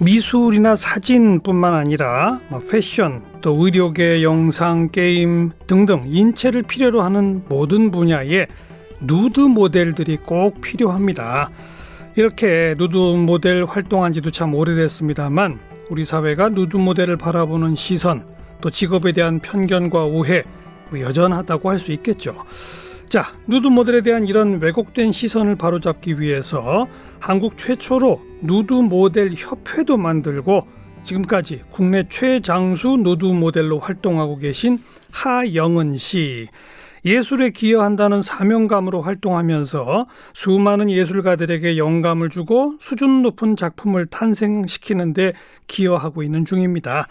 미술이나 사진뿐만 아니라 뭐 패션, 또 의료계, 영상, 게임 등등 인체를 필요로 하는 모든 분야에 누드 모델들이 꼭 필요합니다. 이렇게 누드 모델 활동한 지도 참 오래됐습니다만 우리 사회가 누드 모델을 바라보는 시선, 또 직업에 대한 편견과 오해 뭐 여전하다고 할 수 있겠죠. 자, 누드 모델에 대한 이런 왜곡된 시선을 바로잡기 위해서 한국 최초로 누드 모델 협회도 만들고 지금까지 국내 최장수 누드 모델로 활동하고 계신 하영은 씨. 예술에 기여한다는 사명감으로 활동하면서 수많은 예술가들에게 영감을 주고 수준 높은 작품을 탄생시키는데 기여하고 있는 중입니다.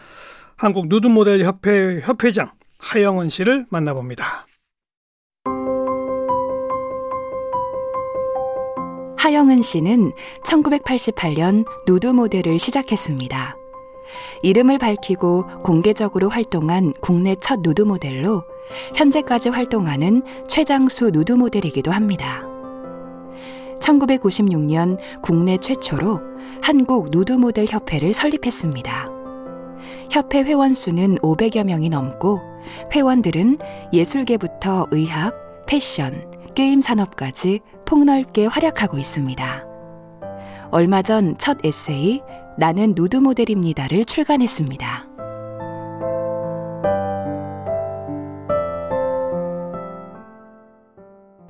한국 누드 모델 협회 협회장 하영은 씨를 만나봅니다. 하영은 씨는 1988년 누드 모델을 시작했습니다. 이름을 밝히고 공개적으로 활동한 국내 첫 누드 모델로 현재까지 활동하는 최장수 누드 모델이기도 합니다. 1996년 국내 최초로 한국 누드 모델 협회를 설립했습니다. 협회 회원 수는 500여 명이 넘고 회원들은 예술계부터 의학, 패션, 게임 산업까지 폭넓게 활약하고 있습니다. 얼마 전 첫 에세이 나는 누드 모델입니다를 출간했습니다.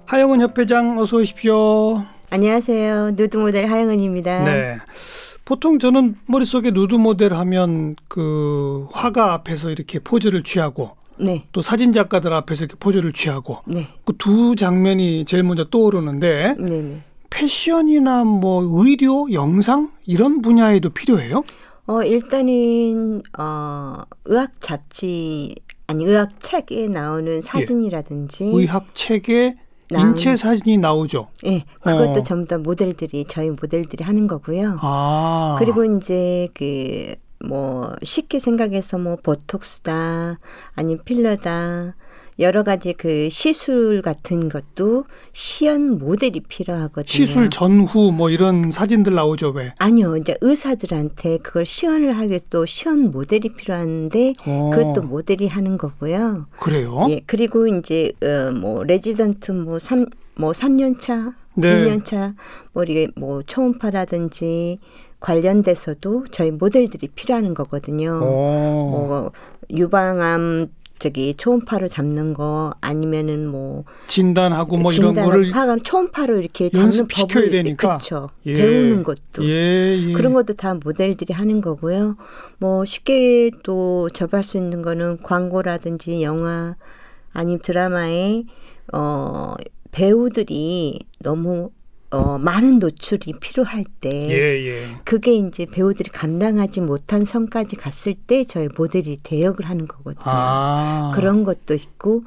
하영은 협회장 어서 오십시오. 안녕하세요. 누드 모델 하영은입니다. 네. 보통 저는 머릿속에 누드 모델 하면 그 화가 앞에서 이렇게 포즈를 취하고 네. 또 사진 작가들 앞에서 이렇게 포즈를 취하고 네. 그두 장면이 제일 먼저 떠오르는데 네, 네. 패션이나 뭐 의료, 영상 이런 분야에도 필요해요? 어, 일단은 어, 의학 잡지 아니 의학 책에 나오는 사진이라든지 의학 책에 인체 사진이 나오죠. 예, 그것도 어. 전부 다 모델들이 저희 모델들이 하는 거고요. 아. 그리고 이제 그 뭐 쉽게 생각해서 뭐 보톡스다 아니 필러다 여러 가지 그 시술 같은 것도 시연 모델이 필요하거든요. 시술 전후 뭐 이런 사진들 나오죠, 왜? 아니요, 이제 의사들한테 그걸 시연을 하기 또 시연 모델이 필요한데 어. 그것도 모델이 하는 거고요. 그래요? 예, 그리고 이제 어, 뭐 레지던트 뭐삼뭐 3년 차, 네. 2년 차, 뭐 이게 뭐 초음파라든지 관련돼서도 저희 모델들이 필요한 거거든요. 어. 뭐 유방암 저기 초음파로 잡는 거 아니면은 뭐 진단하고 뭐 이런 거를 파가 초음파로 이렇게 잡는 법을 되니까. 그쵸. 예. 배우는 것도 예, 예. 그런 것도 다 모델들이 하는 거고요. 뭐 쉽게 또 접할 수 있는 거는 광고라든지 영화 아니면 드라마에 어 배우들이 너무 어 많은 노출이 필요할 때 예, 예. 그게 이제 배우들이 감당하지 못한 선까지 갔을 때 저희 모델이 대역을 하는 거거든요. 아. 그런 것도 있고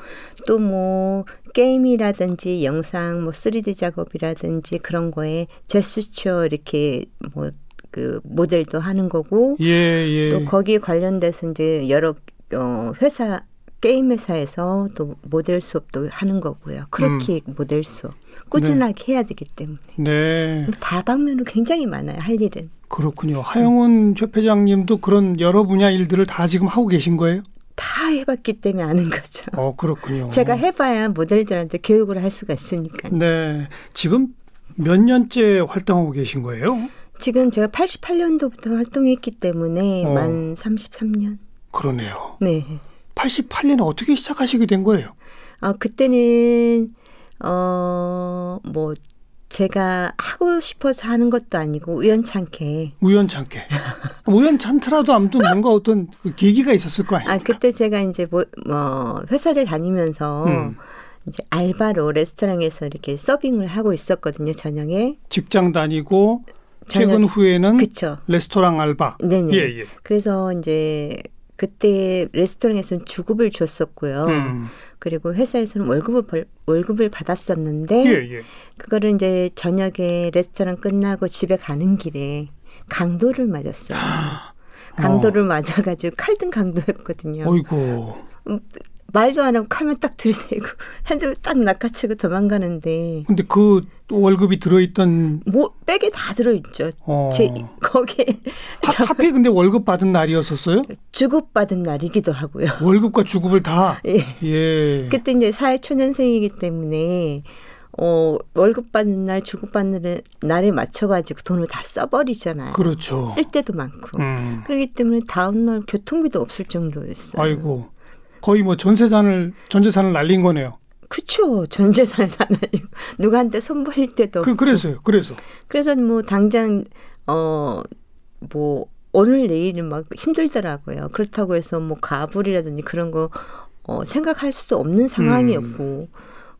또 뭐 게임이라든지 영상 뭐 3D 작업이라든지 그런 거에 제스처 이렇게 뭐 그 모델도 하는 거고 예, 예. 또 거기에 관련돼서 이제 여러 어 회사 게임 회사에서 또 모델 수업도 하는 거고요. 크로키 음. 모델 수업 꾸준하게 해야 되기 때문에 네. 다방면으로 굉장히 많아요. 할 일은. 그렇군요. 하영은 협회장님도 그런 여러 분야 일들을 다 지금 하고 계신 거예요? 다 해봤기 때문에 아는 거죠. 어, 그렇군요. 제가 해봐야 모델들한테 교육을 할 수가 있으니까. 네. 지금 몇 년째 활동하고 계신 거예요? 지금 제가 88년도부터 활동했기 때문에 어. 만 33년. 그러네요. 네. 88년에 어떻게 시작하시게 된 거예요? 어, 그때는 어 뭐 제가 하고 싶어서 하는 것도 아니고 우연찮게. 우연찮게. 우연찮더라도 아무튼 뭔가 어떤 그 계기가 있었을 거 아니에요? 아 그때 제가 이제 뭐, 뭐 회사를 다니면서 음. 이제 알바로 레스토랑에서 이렇게 서빙을 하고 있었거든요 저녁에. 직장 다니고 퇴근 후에는 그쵸. 레스토랑 알바. 네네. 예, 예. 그래서 이제 그때 레스토랑에서는 주급을 줬었고요. 음. 그리고 회사에서는 월급을 벌, 월급을 받았었는데 예, 예. 그거를 이제 저녁에 레스토랑 끝나고 집에 가는 길에 강도를 맞았어요. 강도를 맞아가지고 칼등 강도였거든요. 어이고. 말도 안 하고 칼만 딱 들이대고 핸드폰 딱 낚아채고 도망가는데 근데 그 월급이 들어있던 뭐 백에 다 들어있죠. 어. 제 거기에 하, 하필 근데 월급 받은 날이었었어요? 주급 받은 날이기도 하고요. 월급과 주급을 다. 예. 예. 그때 이제 사회 초년생이기 때문에 어 월급 받는 날 주급 받는 날에 맞춰가지고 돈을 다 써버리잖아요. 그렇죠. 쓸 때도 많고 음. 그렇기 때문에 다음 날 교통비도 없을 정도였어요. 아이고. 거의 뭐 전세산을 전재산을 날린 거네요. 그쵸 전재산을 다 날리고 누구한테 손 벌릴 때도 그 그래서요. 그래서. 그래서 뭐 당장 어뭐 오늘 내일은 막 힘들더라고요. 그렇다고 해서 뭐 가불이라든지 그런 거 어, 생각할 수도 없는 상황이었고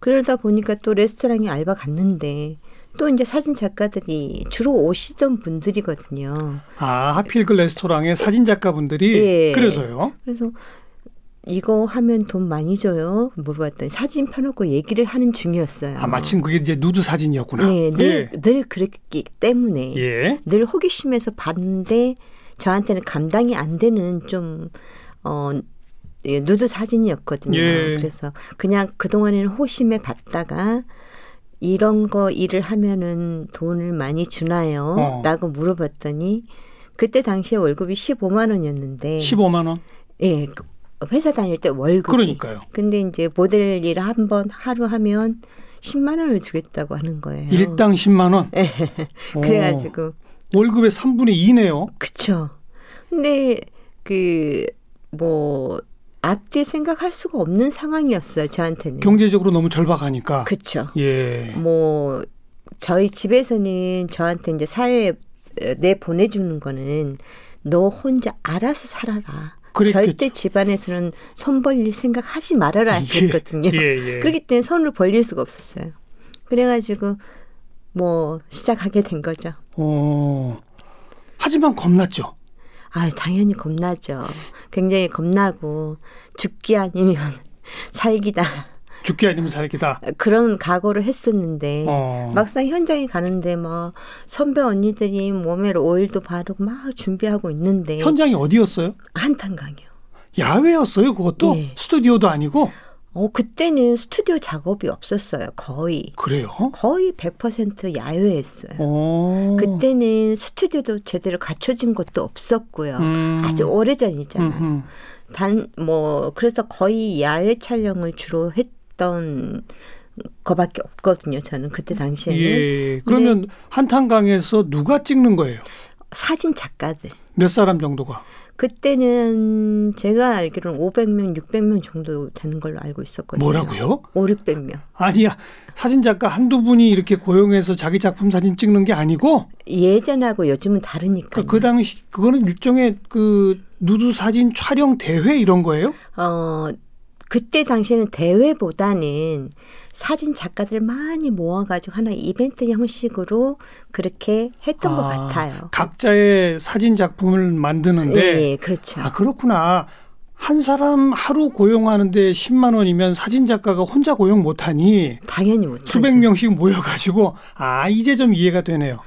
그러다 보니까 또 레스토랑에 알바 갔는데 또 이제 사진 작가들이 주로 오시던 분들이거든요. 아 하필 그 레스토랑에 사진 작가분들이 예. 그래서요. 그래서 이거 하면 돈 많이 줘요? 물어봤더니 사진 펴놓고 얘기를 하는 중이었어요. 아 마침 그게 이제 누드 사진이었구나. 네, 늘, 예. 늘 그랬기 때문에 예. 늘 호기심에서 봤는데 저한테는 감당이 안 되는 좀 어, 예, 누드 사진이었거든요. 예. 그래서 그냥 그동안에는 호기심에 봤다가 이런 거 일을 하면은 돈을 많이 주나요? 어. 라고 물어봤더니 그때 당시에 월급이 15만 원이었는데 15만 원. 예, 그 회사 다닐 때 월급이 그러니까요. 근데 이제 모델 일을 한번 하루 하면 10만 원을 주겠다고 하는 거예요. 일당 10만 원. 예. 오. 그래 가지고 월급의 3분의 2네요. 그쵸. 근데 그 뭐 앞뒤 생각할 수가 없는 상황이었어요 저한테는. 경제적으로 너무 절박하니까. 그쵸. 예. 뭐 저희 집에서는 저한테 이제 사회에 내 보내주는 거는 너 혼자 알아서 살아라. 그랬겠죠. 절대 집안에서는 손 벌릴 생각 하지 말아라 했거든요. 예, 예. 그렇기 때문에 손을 벌릴 수가 없었어요. 그래가지고 뭐 시작하게 된 거죠. 어. 하지만 겁났죠. 아, 당연히 겁나죠. 굉장히 겁나고 죽기 아니면 살기다 죽기 아니면 살기다. 그런 각오를 했었는데 어. 막상 현장에 가는데 막 선배 언니들이 몸에 오일도 바르고 막 준비하고 있는데 현장이 어디였어요? 한탄강이요. 야외였어요. 그것도 예. 스튜디오도 아니고 어 그때는 스튜디오 작업이 없었어요. 거의 그래요. 거의 100% 야외였어요. 어. 그때는 스튜디오도 제대로 갖춰진 것도 없었고요. 음. 아주 오래전이잖아요. 음흠. 단 뭐 그래서 거의 야외 촬영을 주로 했 던 거밖에 없거든요. 저는 그때 당시에는 예. 그러면 한탄강에서 누가 찍는 거예요? 사진 작가들. 몇 사람 정도가? 그때는 제가 알기로는 500명, 600명 정도 되는 걸로 알고 있었거든요. 뭐라고요? 5, 600명. 아니야. 사진 작가 한두 분이 이렇게 고용해서 자기 작품 사진 찍는 게 아니고 예전하고 요즘은 다르니까. 그, 그 당시 그거는 일종의 그 누드 사진 촬영 대회 이런 거예요? 어, 그때 당시에는 대회보다는 사진 작가들 많이 모아가지고 하나 이벤트 형식으로 그렇게 했던 것 아, 같아요. 각자의 사진 작품을 만드는데 예, 예, 그렇죠. 아 그렇구나. 한 사람 하루 고용하는데 10만 원이면 사진 작가가 혼자 고용 못하니 당연히 못하죠. 수백 명씩 모여가지고 아 이제 좀 이해가 되네요.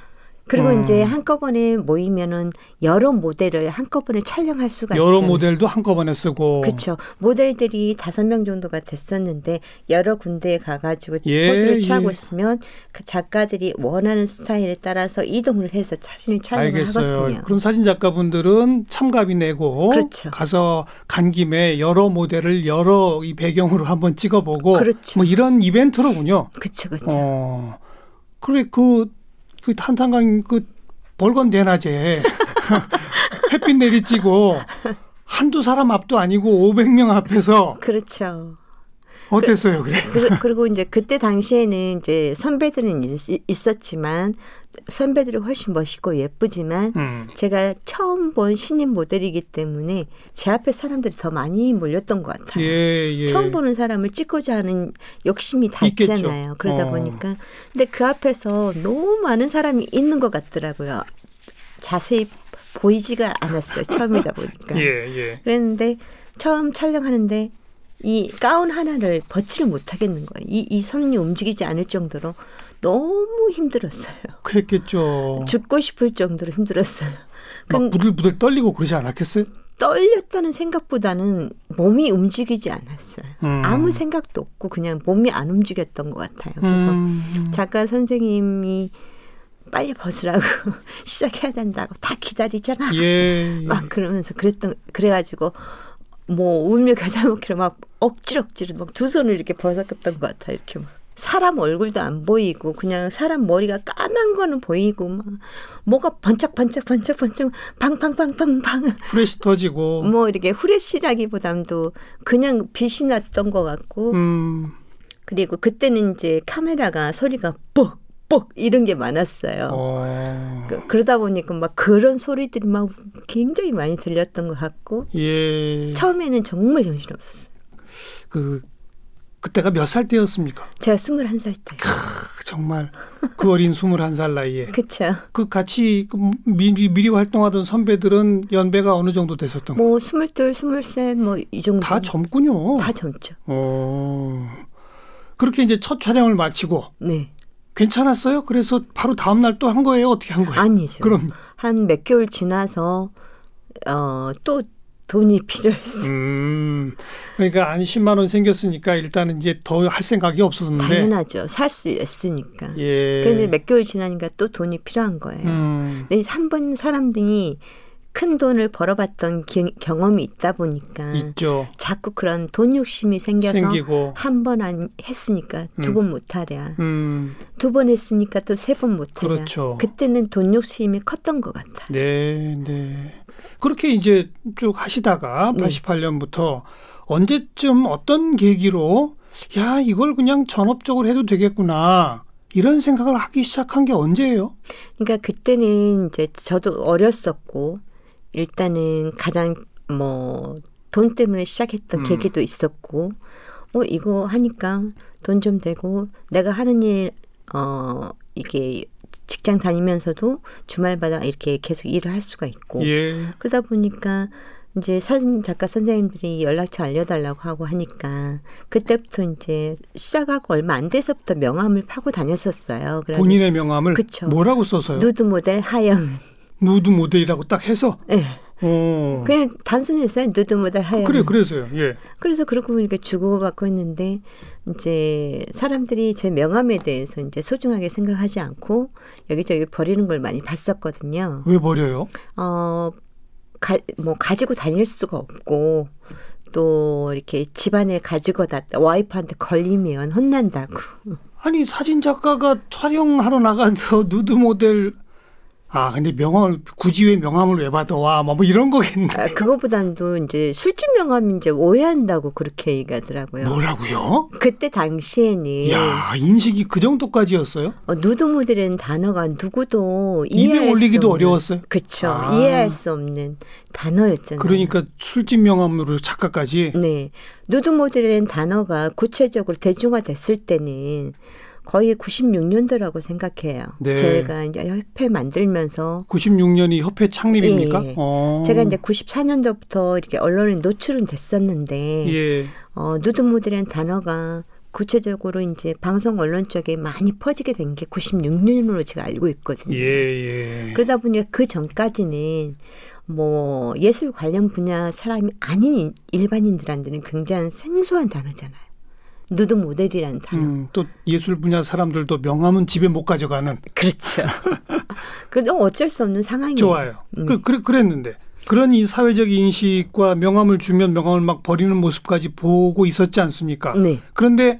그리고 음. 이제 한꺼번에 모이면은 여러 모델을 한꺼번에 촬영할 수가 여러 있잖아요. 모델도 한꺼번에 쓰고 그렇죠. 모델들이 다섯 명 정도가 됐었는데 여러 군데에 가가지고 예, 포즈를 취하고 예. 있으면 그 작가들이 원하는 스타일에 따라서 이동을 해서 사진을 촬영을 알겠어요. 하거든요. 그럼 사진 작가분들은 참가비 내고 그렇죠. 가서 간 김에 여러 모델을 여러 이 배경으로 한번 찍어보고 그렇죠. 뭐 이런 이벤트로군요. 그렇죠, 그렇죠. 어 그래 그, 그 한탄강 그 벌건 대낮에 햇빛 내리쬐고 한두 사람 앞도 아니고 500명 앞에서 그렇죠. 어땠어요, 그래? 그, 그리고 이제 그때 당시에는 이제 선배들은 있, 있었지만 선배들이 훨씬 멋있고 예쁘지만 음. 제가 처음 본 신인 모델이기 때문에 제 앞에 사람들이 더 많이 몰렸던 것 같아요. 예, 예. 처음 보는 사람을 찍고자 하는 욕심이 다 있겠죠. 있잖아요. 그러다 어. 보니까 근데 그 앞에서 너무 많은 사람이 있는 것 같더라고요. 자세히 보이지가 않았어요. 처음이다 보니까. 예, 예. 그랬는데 처음 촬영하는데 이 가운 하나를 벗지를 못하겠는 거예요. 이, 이 손이 움직이지 않을 정도로 너무 힘들었어요. 그랬겠죠. 죽고 싶을 정도로 힘들었어요. 막근 부들부들 떨리고 그러지 않았겠어요? 떨렸다는 생각보다는 몸이 움직이지 않았어요. 음. 아무 생각도 없고 그냥 몸이 안 움직였던 것 같아요. 그래서 음. 작가 선생님이 빨리 벗으라고 시작해야 된다고 다 기다리잖아. 예. 예. 막 그러면서 그랬던 그래가지고 뭐 울며 겨자 먹기로 막 억지로 억지로 막 두 손을 이렇게 벗었던 것 같아 이렇게 막 사람 얼굴도 안 보이고 그냥 사람 머리가 까만 거는 보이고 막 뭐가 번쩍 번쩍 번쩍 번쩍 팡팡팡팡팡 프레시 터지고. 뭐 이렇게 후레쉬라기보담도 그냥 빛이 났던 것 같고 음. 그리고 그때는 이제 카메라가 소리가 뻑 뻑 이런 게 많았어요. 어. 그, 그러다 보니까 막 그런 소리들이 막 굉장히 많이 들렸던 것 같고 예. 처음에는 정말 정신 없었어요. 그 그때가 몇 살 때였습니까? 제가 21살 때. 크, 정말 그 어린 21살 나이에 그쵸. 그 같이 그 미리, 미리 활동하던 선배들은 연배가 어느 정도 됐었던 거? 뭐 스물둘, 스물셋 뭐이 정도. 다 젊군요. 다 젊죠. 어. 그렇게 이제 첫 촬영을 마치고 네. 괜찮았어요? 그래서 바로 다음 날 또 한 거예요? 어떻게 한 거예요? 아니죠. 그럼 한 몇 개월 지나서 어 또 돈이 필요했어요. 음. 그러니까 한 10만 원 생겼으니까 일단은 이제 더 할 생각이 없었는데 당연하죠. 살 수 있으니까. 예. 그런데 몇 개월 지나니까 또 돈이 필요한 거예요. 음. 근데 한 번 사람들이 큰 돈을 벌어봤던 기- 경험이 있다 보니까 있죠. 자꾸 그런 돈 욕심이 생겨서 생기고 한번안 했으니까 두 음. 번 못 하랴. 음. 두번 했으니까 또 세 번 못하랴. 그렇죠. 그때는 돈 욕심이 컸던 것 같아. 네, 네. 그렇게 이제 쭉 하시다가 네. 88년부터 언제쯤 어떤 계기로 야, 이걸 그냥 전업적으로 해도 되겠구나. 이런 생각을 하기 시작한 게 언제예요? 그러니까 그때는 이제 저도 어렸었고 일단은 가장 뭐 돈 때문에 시작했던 음. 계기도 있었고 어 이거 하니까 돈 좀 되고 내가 하는 일 어 이게 직장 다니면서도 주말마다 이렇게 계속 일을 할 수가 있고 예. 그러다 보니까 이제 사진 작가 선생님들이 연락처 알려달라고 하고 하니까 그때부터 이제 시작하고 얼마 안 돼서부터 명함을 파고 다녔었어요. 그래서 본인의 명함을 그쵸. 뭐라고 써서요? 누드 모델 하영. 누드 모델이라고 딱 해서 예. 어. 그냥 단순했어요. 누드 모델 하영. 그래 그래서요. 예. 그래서 그렇고 이렇게 주고받고 했는데 이제 사람들이 제 명함에 대해서 이제 소중하게 생각하지 않고 여기저기 버리는 걸 많이 봤었거든요. 왜 버려요? 어, 가, 뭐 가지고 다닐 수가 없고 또 이렇게 집안에 가지고 다 와이프한테 걸리면 혼난다고. 아니 사진 작가가 촬영하러 나가서 누드 모델 아 근데 명함을 굳이 왜 명함을 왜 받아와 뭐, 뭐 이런 거겠네. 아, 그거보다도 이제 술집 명함이 이제 오해한다고 그렇게 얘기하더라고요. 뭐라고요? 그때 당시에는 야 인식이 그 정도까지였어요? 어, 누드 모델이라는 단어가 누구도 입에 이해할 올리기도 수 없는, 어려웠어요. 그쵸. 아. 이해할 수 없는 단어였잖아요. 그러니까 술집 명함으로 작가까지 네. 누드 모델이라는 단어가 구체적으로 대중화됐을 때는 거의 96년도라고 생각해요. 네. 제가 이제 협회 만들면서 96년이 협회 창립입니까? 예, 예. 어. 제가 이제 94년도부터 이렇게 언론에 노출은 됐었는데 예. 어, 누드 모델이라는 단어가 구체적으로 이제 방송 언론 쪽에 많이 퍼지게 된 게 96년으로 제가 알고 있거든요. 예, 예. 그러다 보니까 그 전까지는 뭐 예술 관련 분야 사람이 아닌 일반인들한테는 굉장히 생소한 단어잖아요. 누드 모델이라는 단어. 음, 또 예술 분야 사람들도 명함은 집에 못 가져가는 그렇죠. 그래도 어쩔 수 없는 상황이에요. 좋아요. 음. 그 그래 그랬는데 그런 이 사회적 인식과 명함을 주면 명함을 막 버리는 모습까지 보고 있었지 않습니까? 네. 그런데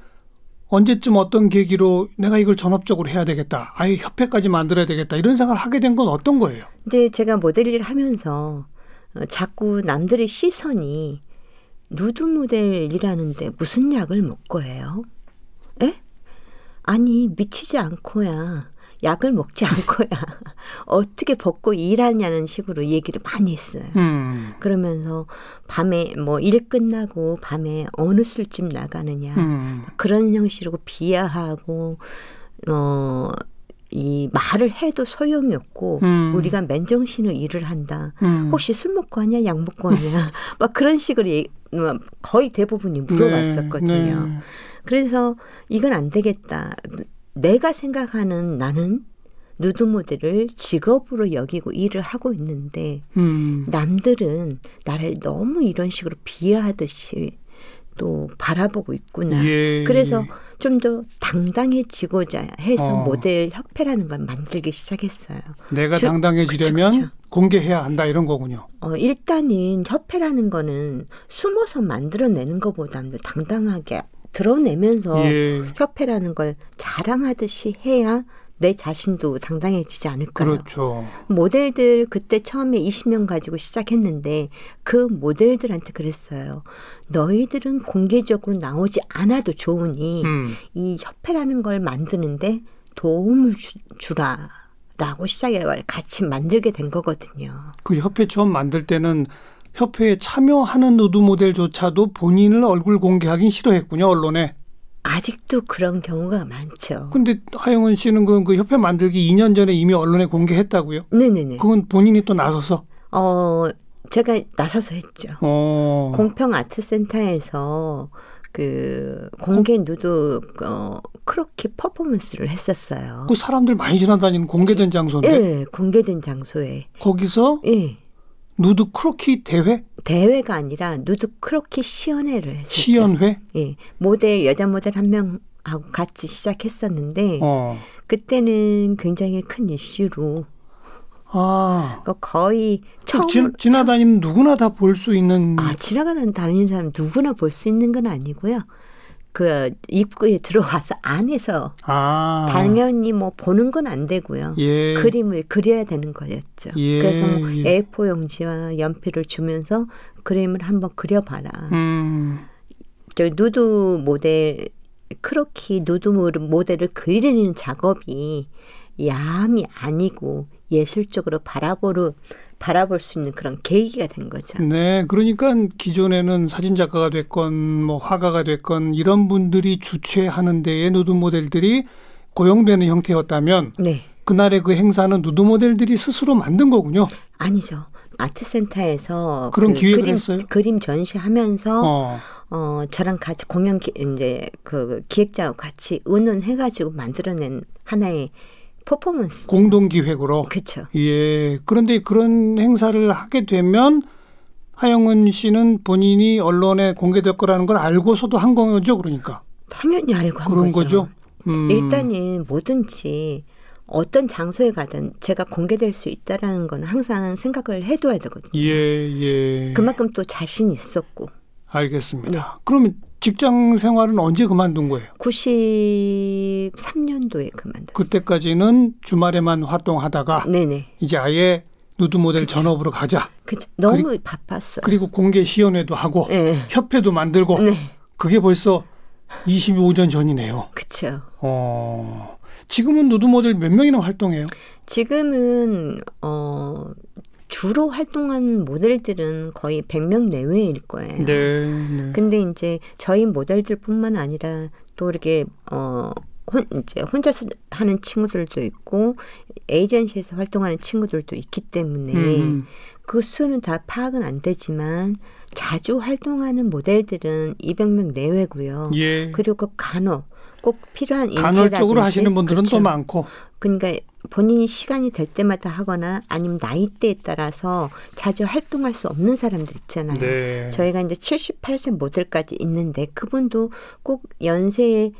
언제쯤 어떤 계기로 내가 이걸 전업적으로 해야 되겠다. 아예 협회까지 만들어야 되겠다. 이런 생각을 하게 된 건 어떤 거예요? 이제 제가 모델 일을 하면서 어, 자꾸 남들의 시선이 누드 모델이라는데 무슨 약을 먹고 해요? 에? 아니 미치지 않고야 약을 먹지 않고야 어떻게 벗고 일하냐는 식으로 얘기를 많이 했어요. 음. 그러면서 밤에 뭐 일 끝나고 밤에 어느 술집 나가느냐 음. 그런 형식으로 비하하고 어 이 말을 해도 소용이 없고 음. 우리가 맨정신으로 일을 한다. 음. 혹시 술 먹고 하냐, 약 먹고 하냐, 막 그런 식으로 막 거의 대부분이 물어봤었거든요. 네, 네. 그래서 이건 안 되겠다. 내가 생각하는 나는 누드 모델을 직업으로 여기고 일을 하고 있는데 음. 남들은 나를 너무 이런 식으로 비하하듯이 또 바라보고 있구나. 예, 그래서 예. 좀더 당당해지고자 해서 어. 모델 협회라는 걸 만들기 시작했어요. 내가 저- 당당해지려면 그쵸, 그쵸. 공개해야 한다 이런 거군요. 어, 일단은 협회라는 거는 숨어서 만들어내는 것보다는 당당하게 드러내면서 예. 협회라는 걸 자랑하듯이 해야 내 자신도 당당해지지 않을까요? 그렇죠. 모델들 그때 처음에 20명 가지고 시작했는데 그 모델들한테 그랬어요. 너희들은 공개적으로 나오지 않아도 좋으니 음. 이 협회라는 걸 만드는데 도움을 주, 주라. 라고 시작해 같이 만들게 된 거거든요. 그 협회 처음 만들 때는 협회에 참여하는 누드 모델조차도 본인을 얼굴 공개하긴 싫어했군요 언론에. 아직도 그런 경우가 많죠. 근데 하영은 씨는 그, 그 협회 만들기 2년 전에 이미 언론에 공개했다고요? 네네네. 그건 본인이 또 나서서. 어, 제가 나서서 했죠. 어. 공평 아트 센터에서 그 공개 누드 어, 크로키 퍼포먼스를 했었어요. 그 사람들 많이 지나다니는 공개된 장소인데 예, 공개된 장소에. 거기서 예. 누드 크로키 대회 대회가 아니라 누드 크로키 시연회를 했었죠. 시연회. 예. 모델 여자 모델 한 명하고 같이 시작했었는데 어. 그때는 굉장히 큰 이슈로 아. 그 거의 처음 지, 지나다니는 누구나 다 볼 수 있는 아, 지나가는 다니는 사람 누구나 볼 수 있는 건 아니고요. 그 입구에 들어와서 안에서 아. 당연히 뭐 보는 건 안 되고요. 예. 그림을 그려야 되는 거였죠. 예, 그래서 뭐 예. A4 용지와 연필을 주면서 그림을 한번 그려봐라. 음. 저 누드 모델 크로키 누드 모델을 그리는 작업이 야함이 아니고 예술적으로 바라보를 바라볼 수 있는 그런 계기가 된 거죠. 네, 그러니까 기존에는 사진 작가가 됐건 뭐 화가가 됐건 이런 분들이 주최하는 데에 누드 모델들이 고용되는 형태였다면 네, 그날의 그 행사는 누드 모델들이 스스로 만든 거군요. 아니죠. 아트센터에서 그런 그 기획을 그림, 했어요? 그림 전시하면서 어. 어. 저랑 같이 공연 기, 이제 그 기획자하고 같이 의논해가지고 만들어낸 하나의 퍼포먼스. 공동 기획으로. 그렇죠. 예. 그런데 그런 행사를 하게 되면 하영은 씨는 본인이 언론에 공개될 거라는 걸 알고서도 한 거죠, 그러니까. 당연히 알고 한 그런 거죠. 거죠. 음. 일단은 뭐든지 어떤 장소에 가든 제가 공개될 수 있다라는 건 항상 생각을 해둬야 되거든요. 예, 예. 그만큼 또 자신 있었고 알겠습니다. 네. 그러면 직장 생활은 언제 그만둔 거예요? 93년도에 그만뒀어요. 그때까지는 주말에만 활동하다가 네네. 이제 아예 누드 모델 그쵸. 전업으로 가자. 그쵸. 너무 바빴어요. 그리고 공개 시연회도 하고 네. 협회도 만들고 네. 그게 벌써 25년 전이네요. 그쵸. 어. 지금은 누드 모델 몇 명이나 활동해요? 지금은 어 주로 활동한 모델들은 거의 100명 내외일 거예요. 네. 네. 근데 이제 저희 모델들뿐만 아니라 또 이렇게 어 혼, 이제 혼자서 하는 친구들도 있고 에이전시에서 활동하는 친구들도 있기 때문에 음. 그 수는 다 파악은 안 되지만 자주 활동하는 모델들은 200명 내외고요. 예. 그리고 간혹 꼭 필요한 간헐적으로 하시는 분들은 그렇죠. 또 많고. 그러니까 본인이 시간이 될 때마다 하거나 아니면 나이대에 따라서 자주 활동할 수 없는 사람들 있잖아요. 네. 저희가 이제 78세 모델까지 있는데 그분도 꼭 연세에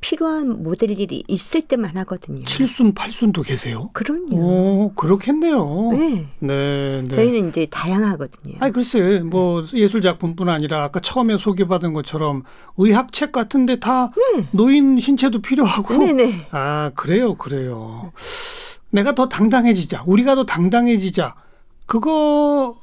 필요한 모델들이 있을 때만 하거든요. 칠순 팔순도 계세요? 그럼요. 오, 그렇겠네요. 네. 네, 네. 저희는 이제 다양하거든요. 아니 글쎄 뭐 예술 작품뿐 아니라 아까 처음에 소개받은 것처럼 의학책 같은데 다 노인 신체도 필요하고 네. 네네. 아 그래요 그래요 내가 더 당당해지자 우리가 더 당당해지자 그거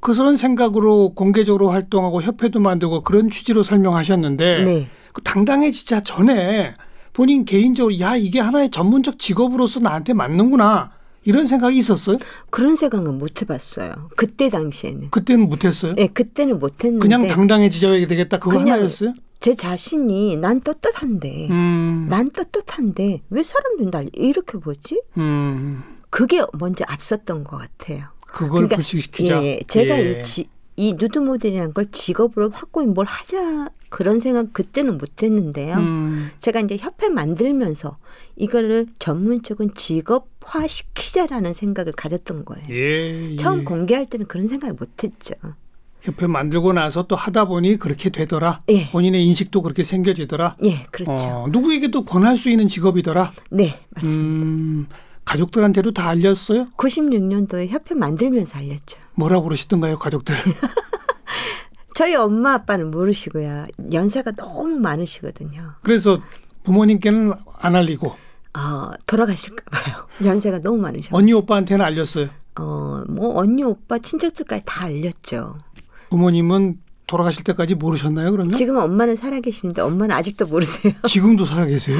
그런 생각으로 공개적으로 활동하고 협회도 만들고 그런 취지로 설명하셨는데 네. 그 당당해지자 전에 본인 개인적으로 야 이게 하나의 전문적 직업으로서 나한테 맞는구나 이런 생각이 있었어요? 그런 생각은 못 해봤어요. 그때 당시에는. 그때는 못했어요? 네, 그때는 못 했는데. 그냥 당당해지셔야 되겠다 그거 하나였어요? 제 자신이 난 떳떳한데, 음. 난 떳떳한데 왜 사람들이 날 이렇게 보지? 음. 그게 먼저 앞섰던 것 같아요. 그걸 그러니까, 불식시키자. 예, 제가 예. 이, 지, 이 누드 모델이라는 걸 직업으로 확고히 뭘 하자 그런 생각 그때는 못했는데요. 음. 제가 이제 협회 만들면서 이거를 전문적인 직업화 시키자라는 생각을 가졌던 거예요. 예. 예. 처음 공개할 때는 그런 생각을 못했죠. 협회 만들고 나서 또 하다 보니 그렇게 되더라. 예, 본인의 인식도 그렇게 생겨지더라. 예, 그렇죠. 어, 누구에게도 권할 수 있는 직업이더라. 네, 맞습니다. 음, 가족들한테도 다 알렸어요? 96년도에 협회 만들면서 알렸죠. 뭐라고 그러시던가요, 가족들? 저희 엄마 아빠는 모르시고요. 연세가 너무 많으시거든요. 그래서 부모님께는 안 알리고 어, 돌아가실까 봐요. 연세가 너무 많으셔. 언니 오빠한테는 알렸어요. 어, 뭐 언니 오빠 친척들까지 다 알렸죠. 부모님은 돌아가실 때까지 모르셨나요, 그러면? 지금 엄마는 살아계시는데 엄마는 아직도 모르세요. 지금도 살아 계세요?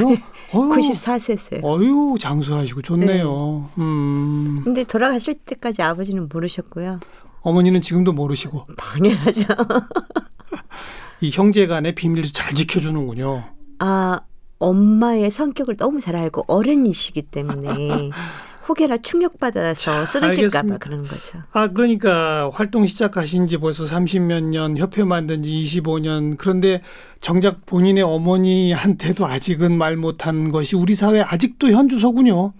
어휴, 94세세요. 어유 장수하시고 좋네요. 음, 근데 돌아가실 때까지 아버지는 모르셨고요. 어머니는 지금도 모르시고 당연하죠. 이 형제 간의 비밀을 잘 지켜주는군요. 아, 엄마의 성격을 너무 잘 알고 어른이시기 때문에 혹여나 충격받아서 쓰러질까 봐 알겠습니다. 그러는 거죠. 아, 그러니까 활동 시작하신 지 벌써 30몇 년, 협회 만든 지 25년. 그런데 정작 본인의 어머니한테도 아직은 말 못한 것이 우리 사회 아직도 현주소군요.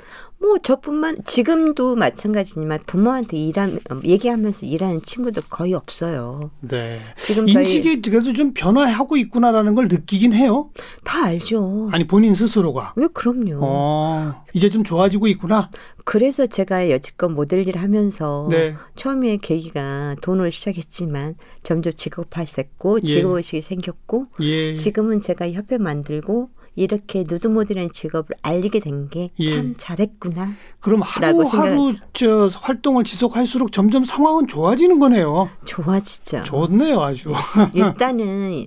뭐 저뿐만 지금도 마찬가지지만 부모한테 일하면 얘기하면서 일하는 친구들 거의 없어요. 네. 지금 인식이 그래도 좀 변화하고 있구나라는 걸 느끼긴 해요. 다 알죠. 아니, 본인 스스로가. 왜 그럼요. 어, 이제 좀 좋아지고 있구나. 그래서 제가 여지껏 모델 일을 하면서 네. 처음에 계기가 돈을 시작했지만 점점 직업화됐고 예. 직업의식이 생겼고 예. 지금은 제가 협회 만들고 이렇게 누드 모델이라는 직업을 알리게 된 게참 예. 잘했구나. 그럼 하루하루 저 활동을 지속할수록 점점 상황은 좋아지는 거네요. 좋아지죠. 좋네요, 아주. 일단은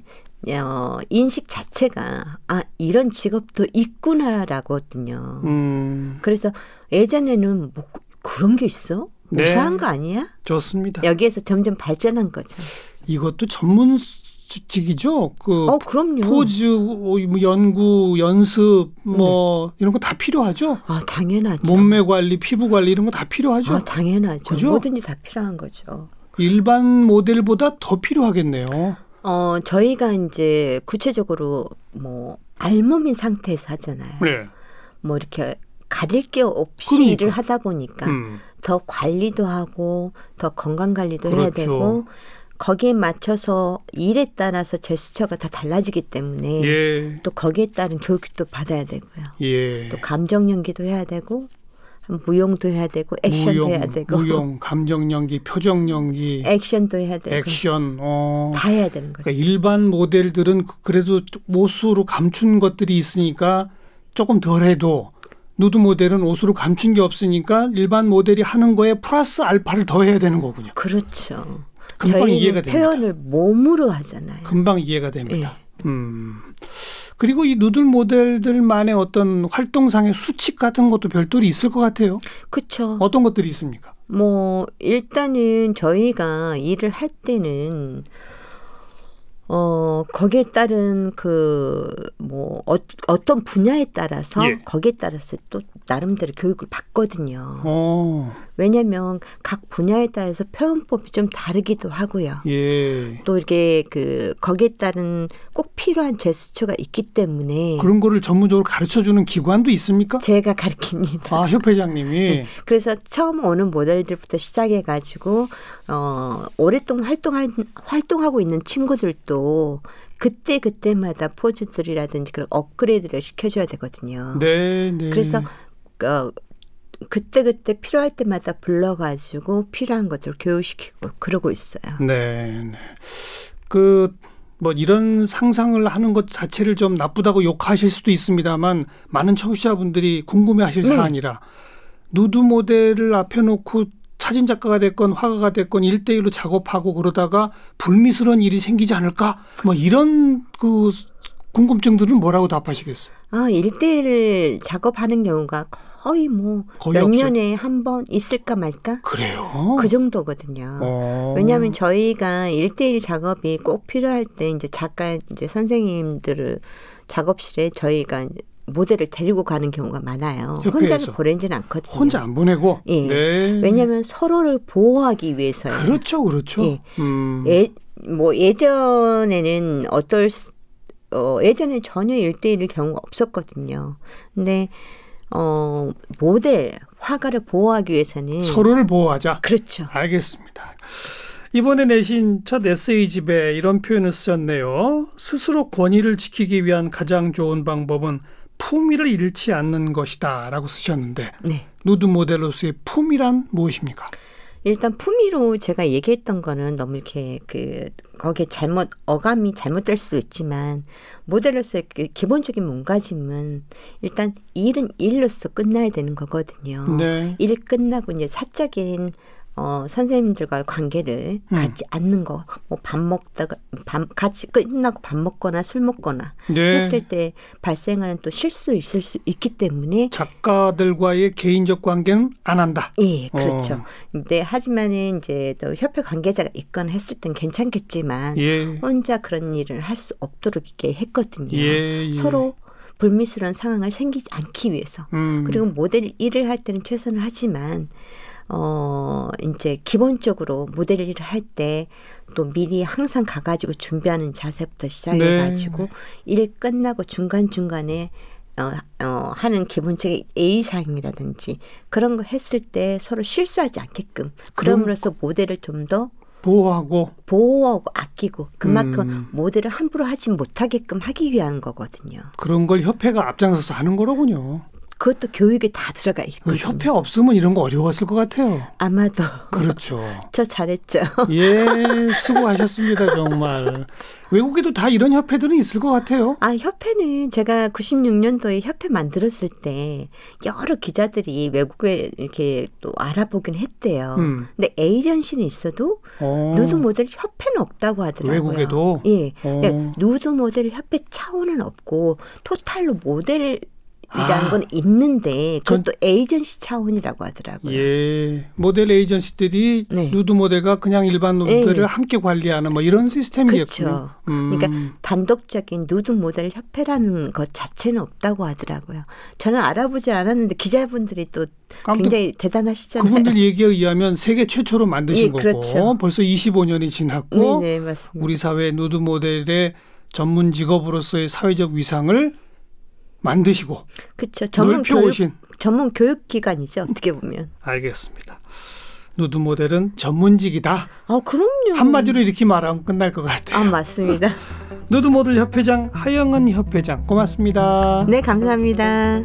어, 인식 자체가 아 이런 직업도 있구나라거든요. 음, 그래서 예전에는 뭐 그런 게 있어? 네. 우사한 거 아니야? 좋습니다. 여기에서 점점 발전한 거죠. 이것도 전문 직이죠. 그 어, 그럼요. 포즈, 뭐 연구, 연습, 뭐 이런 거 다 필요하죠. 아, 당연하죠. 몸매 관리, 피부 관리 이런 거 다 필요하죠. 아, 당연하죠. 그죠? 뭐든지 다 필요한 거죠. 일반 모델보다 더 필요하겠네요. 어, 저희가 이제 구체적으로 뭐 알몸인 상태에서 하잖아요. 네. 뭐 이렇게 가릴 게 없이 그러니까. 일을 하다 보니까 음, 더 관리도 하고 더 건강 관리도 해야 그렇죠. 되고 거기에 맞춰서 일에 따라서 제스처가 다 달라지기 때문에 예, 또 거기에 따른 교육도 받아야 되고요. 예. 또 감정 연기도 해야 되고 무용도 해야 되고 액션도 무용, 해야 되고 무용, 감정 연기, 표정 연기, 액션도 해야 되고 액션. 어. 다 해야 되는 거죠. 그러니까 일반 모델들은 그래도 옷으로 감춘 것들이 있으니까 조금 덜해도 누드 모델은 옷으로 감춘 게 없으니까 일반 모델이 하는 거에 플러스 알파를 더 해야 되는 거군요. 그렇죠. 금방 이해가 됩니다. 표현을 몸으로 하잖아요. 금방 이해가 됩니다. 예. 음. 그리고 이 누들 모델들만의 어떤 활동상의 수칙 같은 것도 별도로 있을 것 같아요. 그렇죠. 어떤 것들이 있습니까? 뭐 일단은 저희가 일을 할 때는 어 거기에 따른 그 뭐 어, 떤 분야에 따라서 예. 거기에 따라서 또 나름대로 교육을 받거든요. 어, 왜냐하면 각 분야에 따라서 표현법이 좀 다르기도 하고요. 예. 또 이렇게 그 거기에 따른 꼭 필요한 제스처가 있기 때문에 그런 거를 전문적으로 가르쳐 주는 기관도 있습니까? 제가 가르칩니다. 아, 협회장님이. 그래서 처음 오는 모델들부터 시작해 가지고 어 오랫동안 활동할 활동하고 있는 친구들도 그때 그때마다 포즈들이라든지 그런 업그레이드를 시켜줘야 되거든요. 네, 네. 그래서 어, 그때 그때 필요할 때마다 불러가지고 필요한 것들 교육시키고 그러고 있어요. 네, 네. 그, 뭐, 이런 상상을 하는 것 자체를 좀 나쁘다고 욕하실 수도 있습니다만, 많은 청취자분들이 궁금해 하실 네. 사안이라, 누드 모델을 앞에 놓고 사진 작가가 됐건 화가가 됐건 일대일로 작업하고 그러다가 불미스러운 일이 생기지 않을까? 뭐, 이런 그 궁금증들은 뭐라고 답하시겠어요? 아, 일대일 작업하는 경우가 거의 뭐 몇. 년에 한 번 있을까 말까? 그래요. 그 정도거든요. 어. 왜냐하면 저희가 일대일 작업이 꼭 필요할 때 이제 작가 이제 선생님들을 작업실에 저희가 모델을 데리고 가는 경우가 많아요. 협회에서. 혼자를 보내지는 않거든요. 혼자 안 보내고. 예. 네. 왜냐하면 서로를 보호하기 위해서요. 그렇죠, 그렇죠. 예. 음. 예, 뭐 예전에는 어떨 수- 어 예전에 전혀 일대일일 경우가 없었거든요. 근데 어 모델 화가를 보호하기 위해서는 서로를 보호하자. 그렇죠. 알겠습니다. 이번에 내신 첫 에세이집에 이런 표현을 쓰셨네요. 스스로 권위를 지키기 위한 가장 좋은 방법은 품위를 잃지 않는 것이다 라고 쓰셨는데 네. 누드 모델로서의 품위란 무엇입니까? 일단 품위로 제가 얘기했던 거는 너무 이렇게 그 거기에 잘못 어감이 잘못될 수 있지만 모델로서의 그 기본적인 몸가짐은 일단 일은 일로서 끝나야 되는 거거든요. 네. 일 끝나고 이제 사적인 어, 선생님들과의 관계를 음. 갖지 않는 거, 뭐 밥 먹다가 밥 같이 끝나고 밥 먹거나 술 먹거나 네. 했을 때 발생하는 또 실수도 있을 수 있기 때문에 작가들과의 개인적 관계는 안 한다. 예, 그렇죠. 어. 근데 하지만은 이제 또 협회 관계자가 있거나 했을 땐 괜찮겠지만 예. 혼자 그런 일을 할 수 없도록 이렇게 했거든요. 예, 예. 서로 불미스러운 상황을 생기지 않기 위해서. 음. 그리고 모델 일을 할 때는 최선을 하지만 어 이제 기본적으로 모델 일을 할 때 또 미리 항상 가가지고 준비하는 자세부터 시작해가지고 네. 일 끝나고 중간 중간에 어, 어, 하는 기본적인 예의사항이라든지 그런 거 했을 때 서로 실수하지 않게끔 그럼으로써 모델을 좀 더 보호하고 보호하고 아끼고 그만큼 음. 모델을 함부로 하지 못하게끔 하기 위한 거거든요. 그런 걸 협회가 앞장서서 하는 거로군요. 그것도 교육에 다 들어가 그 있거든요. 협회 없으면 이런 거 어려웠을 것 같아요. 아마도 그렇죠. 저 잘했죠. 예, 수고하셨습니다, 정말. 외국에도 다 이런 협회들은 있을 것 같아요. 아, 협회는 제가 96년도에 협회 만들었을 때 여러 기자들이 외국에 이렇게 또 알아보긴 했대요. 음. 근데 에이전시는 있어도 어, 누드 모델 협회는 없다고 하더라고요. 외국에도? 예. 어. 그러니까 누드 모델 협회 차원은 없고 토탈로 모델 이라는 아. 건 있는데 그것도 에이전시 차원이라고 하더라고요. 예, 모델 에이전시들이 네. 누드 모델과 그냥 일반 모델을 예. 함께 관리하는 뭐 이런 시스템이겠군요. 그렇죠. 음, 그러니까 단독적인 누드 모델 협회라는 것 자체는 없다고 하더라고요. 저는 알아보지 않았는데 기자분들이 또 굉장히 대단하시잖아요. 그분들 얘기에 의하면 세계 최초로 만드신 예, 거고 그렇죠. 벌써 25년이 지났고 네네 맞습니다. 우리 사회 누드 모델의 전문 직업으로서의 사회적 위상을 만드시고 그렇죠. 전문 교육 넓혀오신 전문 교육 기관이죠. 어떻게 보면. 알겠습니다. 누드 모델은 전문직이다. 아 그럼요. 한마디로 이렇게 말하면 끝날 것 같아요. 아 맞습니다. 누드 모델 협회장 하영은 협회장 고맙습니다. 네 감사합니다.